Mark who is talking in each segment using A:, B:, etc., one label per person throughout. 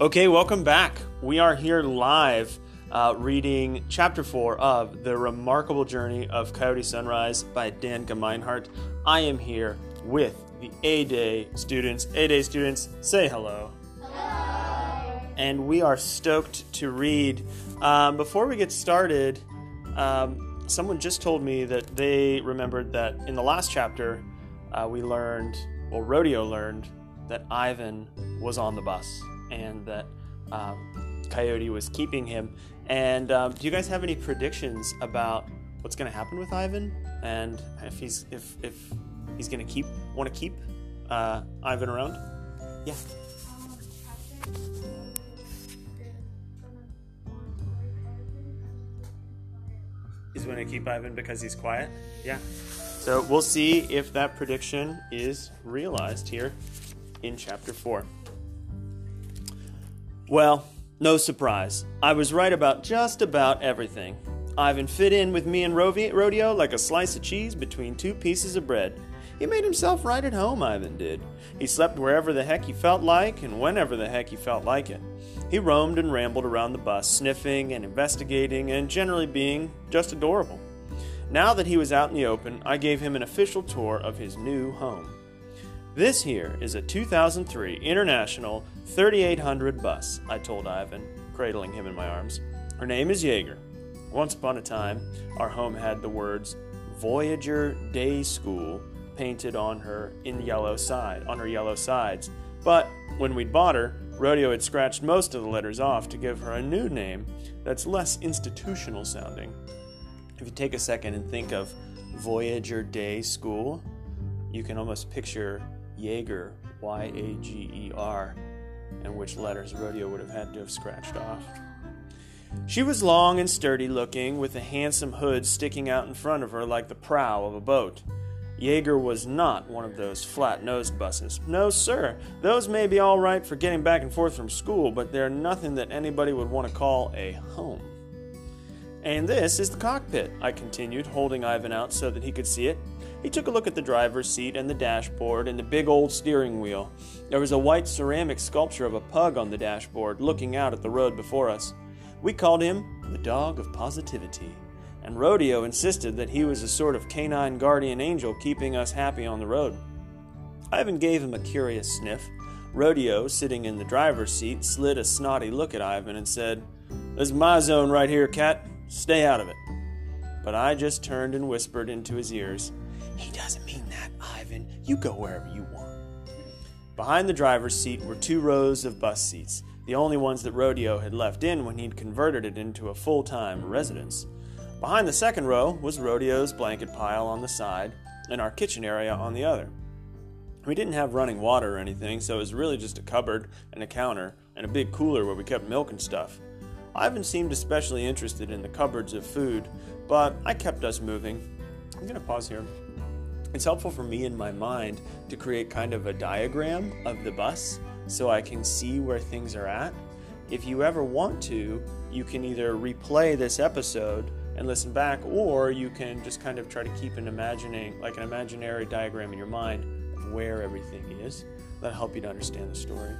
A: Okay, welcome back. We are here live uh, reading chapter 4 of The Remarkable Journey of Coyote Sunrise by Dan Gemeinhart. I am here with the A Day students. A Day students, say hello. Hello. And we are stoked to read. Um, before we get started, um, someone just told me that they remembered that in the last chapter, uh, we learned, well, Rodeo learned, that Ivan was on the bus and that um, Coyote was keeping him. And um, do you guys have any predictions about what's going to happen with Ivan and if he's if if he's going to keep want to keep uh, Ivan around? Yeah. He's going to keep Ivan because he's quiet. Yeah. So we'll see if that prediction is realized here in chapter 4. Well, no surprise. I was right about just about everything. Ivan fit in with me and Rodeo like a slice of cheese between two pieces of bread. He made himself right at home, Ivan did. He slept wherever the heck he felt like and whenever the heck he felt like it. He roamed and rambled around the bus, sniffing and investigating and generally being just adorable. Now that he was out in the open, I gave him an official tour of his new home. This here is a 2003 International 3800 bus, I told Ivan, cradling him in my arms. Her name is Yager. Once upon a time, our home had the words Voyager Day School painted on her in yellow side, on her yellow sides. But when we'd bought her, Rodeo had scratched most of the letters off to give her a new name that's less institutional sounding. If you take a second and think of Voyager Day School, you can almost picture Yager, Y A G E R, and which letters Rodeo would have had to have scratched off. She was long and sturdy looking, with a handsome hood sticking out in front of her like the prow of a boat. Yager was not one of those flat nosed buses. No, sir. Those may be all right for getting back and forth from school, but they're nothing that anybody would want to call a home. And this is the cockpit, I continued, holding Ivan out so that he could see it. He took a look at the driver's seat and the dashboard and the big old steering wheel. There was a white ceramic sculpture of a pug on the dashboard, looking out at the road before us. We called him the Dog of Positivity, and Rodeo insisted that he was a sort of canine guardian angel keeping us happy on the road. Ivan gave him a curious sniff. Rodeo, sitting in the driver's seat, slid a snotty look at Ivan and said, This is my zone right here, cat. Stay out of it. But I just turned and whispered into his ears, he doesn't mean that, Ivan. You go wherever you want. Behind the driver's seat were two rows of bus seats, the only ones that Rodeo had left in when he'd converted it into a full time residence. Behind the second row was Rodeo's blanket pile on the side and our kitchen area on the other. We didn't have running water or anything, so it was really just a cupboard and a counter and a big cooler where we kept milk and stuff. Ivan seemed especially interested in the cupboards of food, but I kept us moving. I'm going to pause here it's helpful for me in my mind to create kind of a diagram of the bus so I can see where things are at. If you ever want to, you can either replay this episode and listen back, or you can just kind of try to keep an imagining, like an imaginary diagram in your mind of where everything is. That'll help you to understand the story.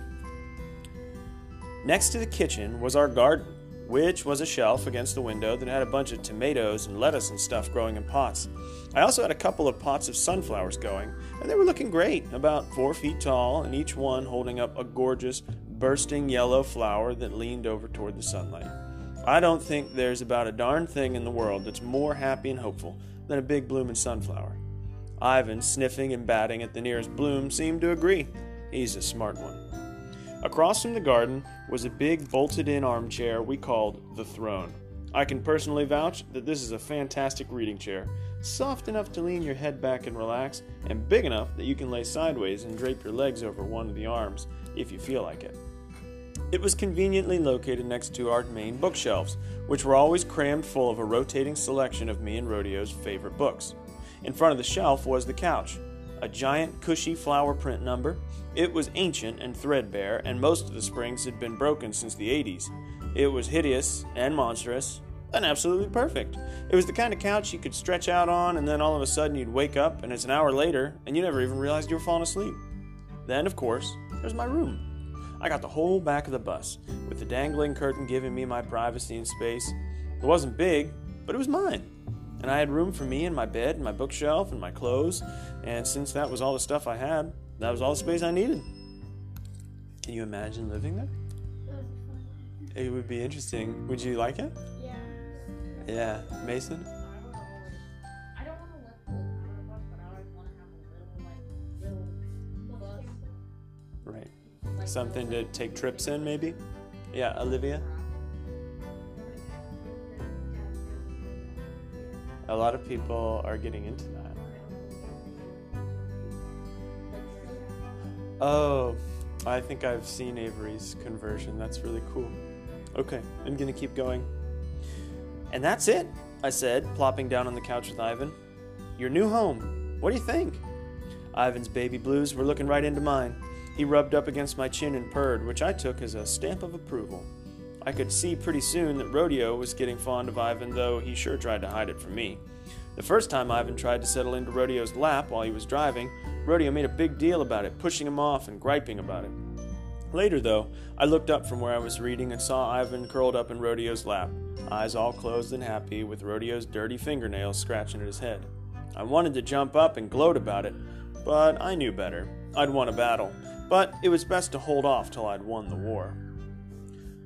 A: Next to the kitchen was our garden which was a shelf against the window that had a bunch of tomatoes and lettuce and stuff growing in pots. I also had a couple of pots of sunflowers going, and they were looking great, about four feet tall, and each one holding up a gorgeous, bursting yellow flower that leaned over toward the sunlight. I don't think there's about a darn thing in the world that's more happy and hopeful than a big blooming sunflower. Ivan, sniffing and batting at the nearest bloom, seemed to agree. He's a smart one. Across from the garden was a big bolted in armchair we called the throne. I can personally vouch that this is a fantastic reading chair, soft enough to lean your head back and relax, and big enough that you can lay sideways and drape your legs over one of the arms if you feel like it. It was conveniently located next to our main bookshelves, which were always crammed full of a rotating selection of me and Rodeo's favorite books. In front of the shelf was the couch, a giant, cushy flower print number. It was ancient and threadbare, and most of the springs had been broken since the 80s. It was hideous and monstrous, and absolutely perfect. It was the kind of couch you could stretch out on, and then all of a sudden you'd wake up, and it's an hour later, and you never even realized you were falling asleep. Then, of course, there's my room. I got the whole back of the bus, with the dangling curtain giving me my privacy and space. It wasn't big, but it was mine. And I had room for me and my bed and my bookshelf and my clothes, and since that was all the stuff I had, that was all the space I needed. Can you imagine living there? It would be interesting. Would you like it?
B: Yeah.
A: Yeah. Mason?
B: I don't want to live full time on a bus, but I always want to have a little, like, little bus.
A: Right. Something to take trips in, maybe? Yeah, Olivia? A lot of people are getting into that. Oh, I think I've seen Avery's conversion. That's really cool. Okay, I'm gonna keep going. And that's it, I said, plopping down on the couch with Ivan. Your new home. What do you think? Ivan's baby blues were looking right into mine. He rubbed up against my chin and purred, which I took as a stamp of approval. I could see pretty soon that Rodeo was getting fond of Ivan, though he sure tried to hide it from me. The first time Ivan tried to settle into Rodeo's lap while he was driving, Rodeo made a big deal about it, pushing him off and griping about it. Later, though, I looked up from where I was reading and saw Ivan curled up in Rodeo's lap, eyes all closed and happy, with Rodeo's dirty fingernails scratching at his head. I wanted to jump up and gloat about it, but I knew better. I'd won a battle, but it was best to hold off till I'd won the war.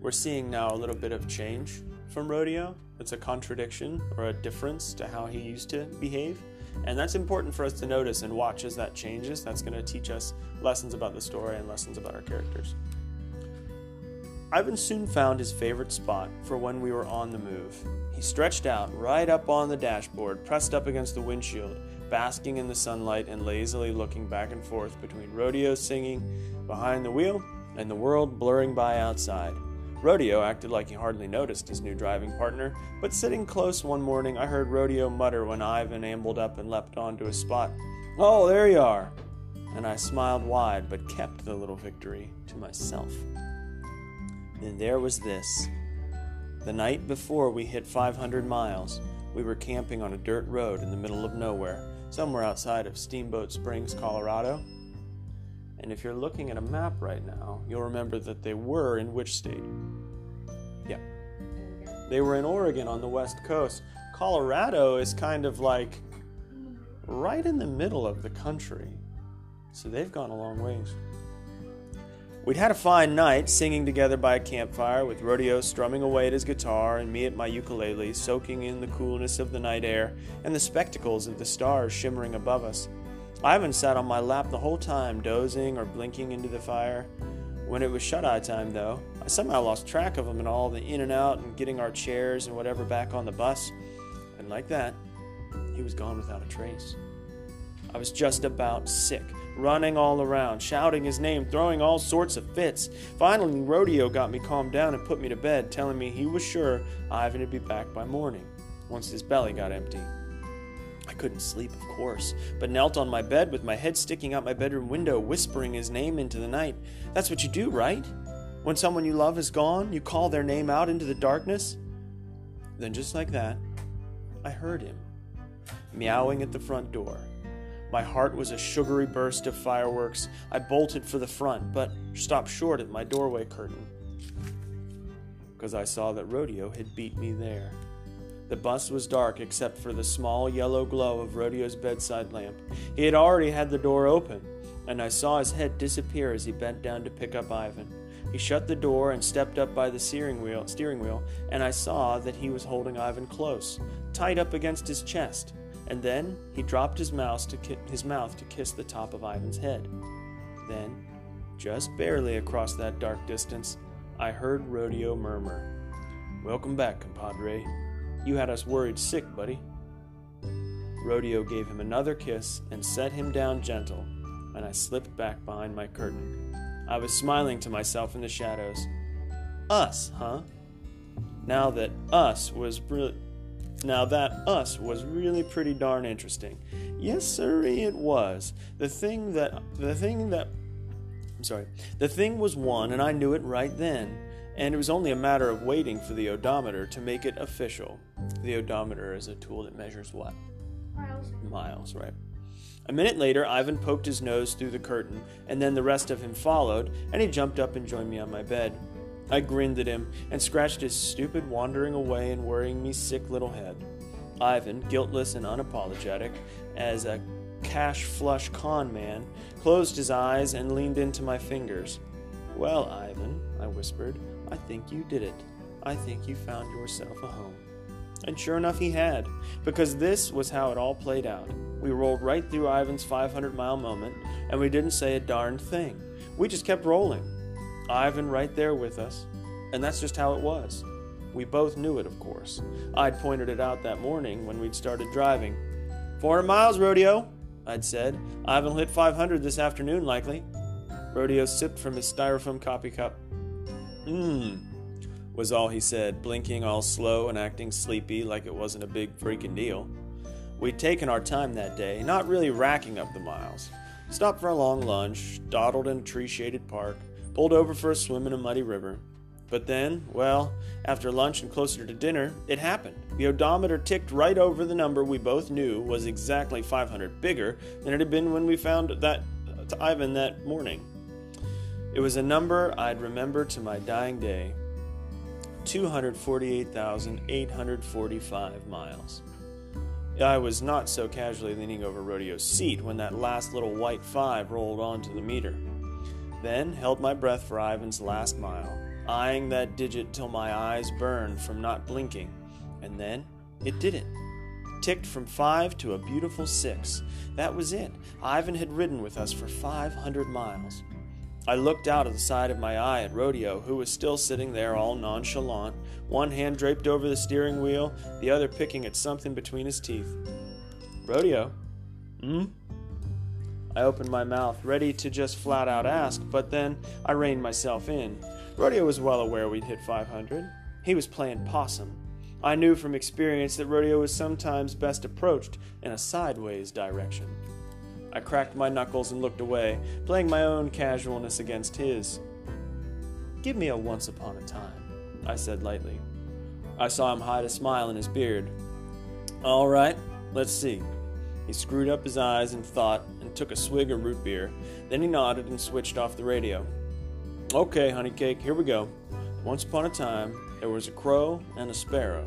A: We're seeing now a little bit of change from Rodeo. It's a contradiction or a difference to how he used to behave. And that's important for us to notice and watch as that changes. That's going to teach us lessons about the story and lessons about our characters. Ivan soon found his favorite spot for when we were on the move. He stretched out right up on the dashboard, pressed up against the windshield, basking in the sunlight and lazily looking back and forth between Rodeo singing behind the wheel and the world blurring by outside. Rodeo acted like he hardly noticed his new driving partner, but sitting close one morning, I heard Rodeo mutter when Ivan ambled up and leapt onto his spot, Oh, there you are! And I smiled wide, but kept the little victory to myself. Then there was this. The night before we hit 500 miles, we were camping on a dirt road in the middle of nowhere, somewhere outside of Steamboat Springs, Colorado. And if you're looking at a map right now, you'll remember that they were in which state? Yeah. They were in Oregon on the west coast. Colorado is kind of like right in the middle of the country. So they've gone a long ways. We'd had a fine night singing together by a campfire with Rodeo strumming away at his guitar and me at my ukulele, soaking in the coolness of the night air and the spectacles of the stars shimmering above us. Ivan sat on my lap the whole time, dozing or blinking into the fire. When it was shut eye time, though, I somehow lost track of him and all the in and out and getting our chairs and whatever back on the bus. And like that, he was gone without a trace. I was just about sick, running all around, shouting his name, throwing all sorts of fits. Finally, Rodeo got me calmed down and put me to bed, telling me he was sure Ivan would be back by morning, once his belly got empty. I couldn't sleep, of course, but knelt on my bed with my head sticking out my bedroom window, whispering his name into the night. That's what you do, right? When someone you love is gone, you call their name out into the darkness. Then, just like that, I heard him, meowing at the front door. My heart was a sugary burst of fireworks. I bolted for the front, but stopped short at my doorway curtain because I saw that Rodeo had beat me there. The bus was dark except for the small yellow glow of Rodeo's bedside lamp. He had already had the door open, and I saw his head disappear as he bent down to pick up Ivan. He shut the door and stepped up by the steering wheel, steering wheel, and I saw that he was holding Ivan close, tight up against his chest. And then he dropped his mouth to ki- his mouth to kiss the top of Ivan's head. Then, just barely across that dark distance, I heard Rodeo murmur, "Welcome back, compadre. You had us worried sick, buddy." Rodeo gave him another kiss and set him down gentle, and I slipped back behind my curtain. I was smiling to myself in the shadows. Us, huh? Now that us was really now that us was really pretty darn interesting. Yes, sirree, it was. The thing that the thing that I'm sorry. The thing was won, and I knew it right then. And it was only a matter of waiting for the odometer to make it official. The odometer is a tool that measures what?
B: Miles.
A: Miles, right? A minute later, Ivan poked his nose through the curtain, and then the rest of him followed, and he jumped up and joined me on my bed. I grinned at him and scratched his stupid, wandering away and worrying me sick little head. Ivan, guiltless and unapologetic, as a cash flush con man, closed his eyes and leaned into my fingers. Well, Ivan, I whispered, I think you did it. I think you found yourself a home. And sure enough, he had, because this was how it all played out. We rolled right through Ivan's 500 mile moment, and we didn't say a darned thing. We just kept rolling. Ivan right there with us, and that's just how it was. We both knew it, of course. I'd pointed it out that morning when we'd started driving. 400 miles, Rodeo, I'd said. Ivan hit 500 this afternoon, likely. Rodeo sipped from his styrofoam coffee cup. Mmm, was all he said, blinking all slow and acting sleepy like it wasn't a big freaking deal. We'd taken our time that day, not really racking up the miles. Stopped for a long lunch, dawdled in a tree shaded park, pulled over for a swim in a muddy river. But then, well, after lunch and closer to dinner, it happened. The odometer ticked right over the number we both knew was exactly 500 bigger than it had been when we found that uh, to Ivan that morning. It was a number I'd remember to my dying day 248,845 miles. I was not so casually leaning over Rodeo's seat when that last little white five rolled onto the meter. Then held my breath for Ivan's last mile, eyeing that digit till my eyes burned from not blinking. And then it didn't. Ticked from five to a beautiful six. That was it. Ivan had ridden with us for 500 miles. I looked out of the side of my eye at Rodeo, who was still sitting there all nonchalant, one hand draped over the steering wheel, the other picking at something between his teeth. Rodeo? Hmm? I opened my mouth, ready to just flat out ask, but then I reined myself in. Rodeo was well aware we'd hit 500. He was playing possum. I knew from experience that rodeo was sometimes best approached in a sideways direction. I cracked my knuckles and looked away, playing my own casualness against his. Give me a once upon a time, I said lightly. I saw him hide a smile in his beard. All right, let's see. He screwed up his eyes in thought and took a swig of root beer. Then he nodded and switched off the radio. Okay, honey cake, here we go. Once upon a time, there was a crow and a sparrow.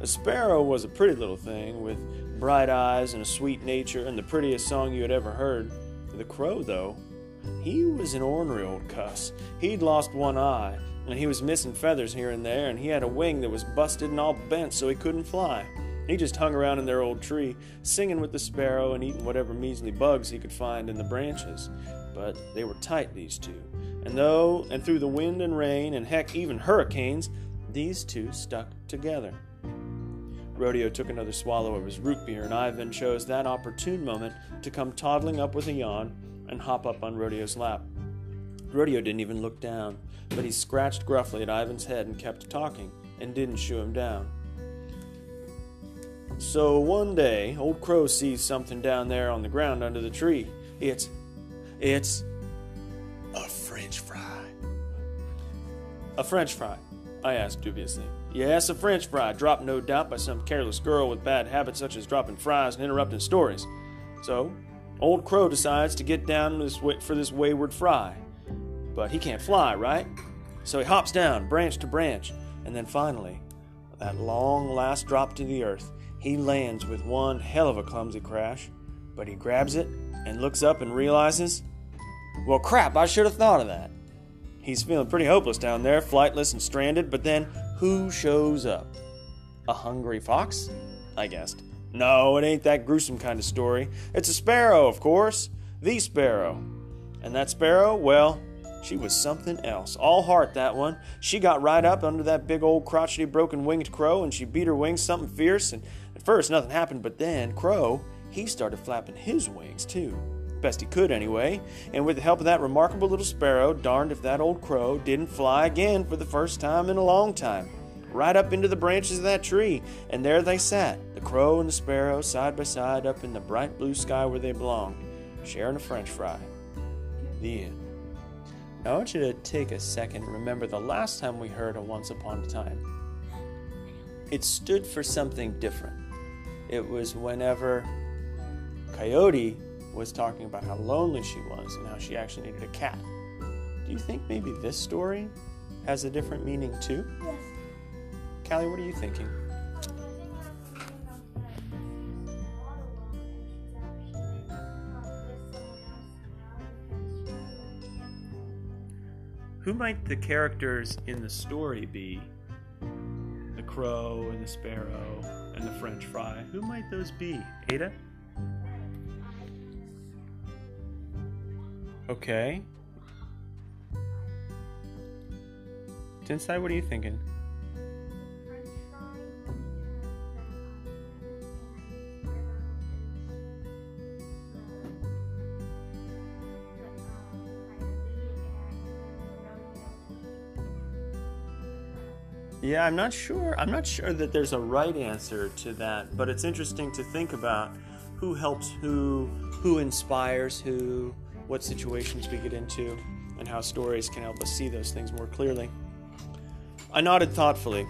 A: A sparrow was a pretty little thing with bright eyes and a sweet nature and the prettiest song you had ever heard. The crow, though, he was an ornery old cuss. He'd lost one eye, and he was missing feathers here and there, and he had a wing that was busted and all bent so he couldn't fly. He just hung around in their old tree, singing with the sparrow and eating whatever measly bugs he could find in the branches. But they were tight, these two. And though, and through the wind and rain, and heck, even hurricanes, these two stuck together. Rodeo took another swallow of his root beer, and Ivan chose that opportune moment to come toddling up with a yawn and hop up on Rodeo's lap. Rodeo didn't even look down, but he scratched gruffly at Ivan's head and kept talking, and didn't shoo him down. So one day, Old Crow sees something down there on the ground under the tree. It's. it's. a French fry. A French fry? I asked dubiously. Yes, a French fry, dropped no doubt by some careless girl with bad habits such as dropping fries and interrupting stories. So, Old Crow decides to get down this way for this wayward fry. But he can't fly, right? So he hops down, branch to branch, and then finally, that long last drop to the earth, he lands with one hell of a clumsy crash. But he grabs it and looks up and realizes, well, crap, I should have thought of that. He's feeling pretty hopeless down there, flightless and stranded, but then who shows up? A hungry fox? I guessed. No, it ain't that gruesome kind of story. It's a sparrow, of course. The sparrow. And that sparrow, well, she was something else. All heart, that one. She got right up under that big old crotchety broken winged crow and she beat her wings something fierce. And at first, nothing happened, but then, Crow, he started flapping his wings too. Best he could, anyway. And with the help of that remarkable little sparrow, darned if that old crow didn't fly again for the first time in a long time. Right up into the branches of that tree. And there they sat, the crow and the sparrow, side by side, up in the bright blue sky where they belonged, sharing a french fry. The end. I want you to take a second and remember the last time we heard a Once Upon a Time. It stood for something different. It was whenever Coyote was talking about how lonely she was and how she actually needed a cat. Do you think maybe this story has a different meaning too?
C: Yes.
A: Callie, what are you thinking? Who might the characters in the story be? The crow and the sparrow and the french fry. Who might those be? Ada? Okay. Tensai, what are you thinking? Yeah, I'm not sure. I'm not sure that there's a right answer to that, but it's interesting to think about who helps who, who inspires who, what situations we get into, and how stories can help us see those things more clearly. I nodded thoughtfully.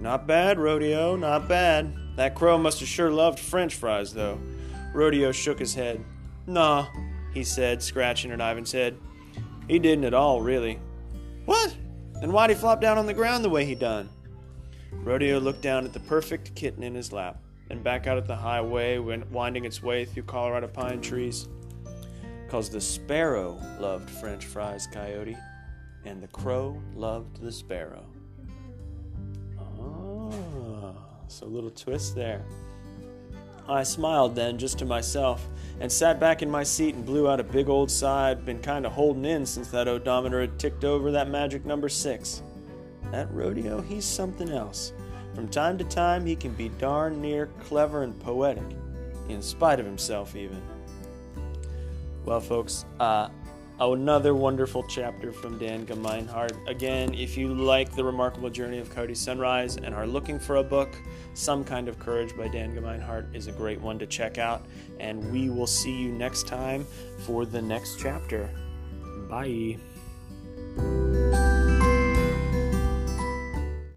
A: Not bad, Rodeo, not bad. That crow must have sure loved french fries, though. Rodeo shook his head. Nah, he said, scratching at Ivan's head. He didn't at all, really. What? Then why'd he flop down on the ground the way he done? Rodeo looked down at the perfect kitten in his lap, and back out at the highway, winding its way through Colorado pine trees. Cause the sparrow loved French fries, Coyote, and the crow loved the sparrow. Ah, so a little twist there. I smiled then, just to myself, and sat back in my seat and blew out a big old sigh I'd been kind of holding in since that odometer had ticked over that magic number six. That rodeo, he's something else. From time to time, he can be darn near clever and poetic, in spite of himself, even. Well, folks, uh, another wonderful chapter from Dan Gemeinhart. Again, if you like The Remarkable Journey of Coyote Sunrise and are looking for a book, Some Kind of Courage by Dan Gemeinhart is a great one to check out. And we will see you next time for the next chapter. Bye.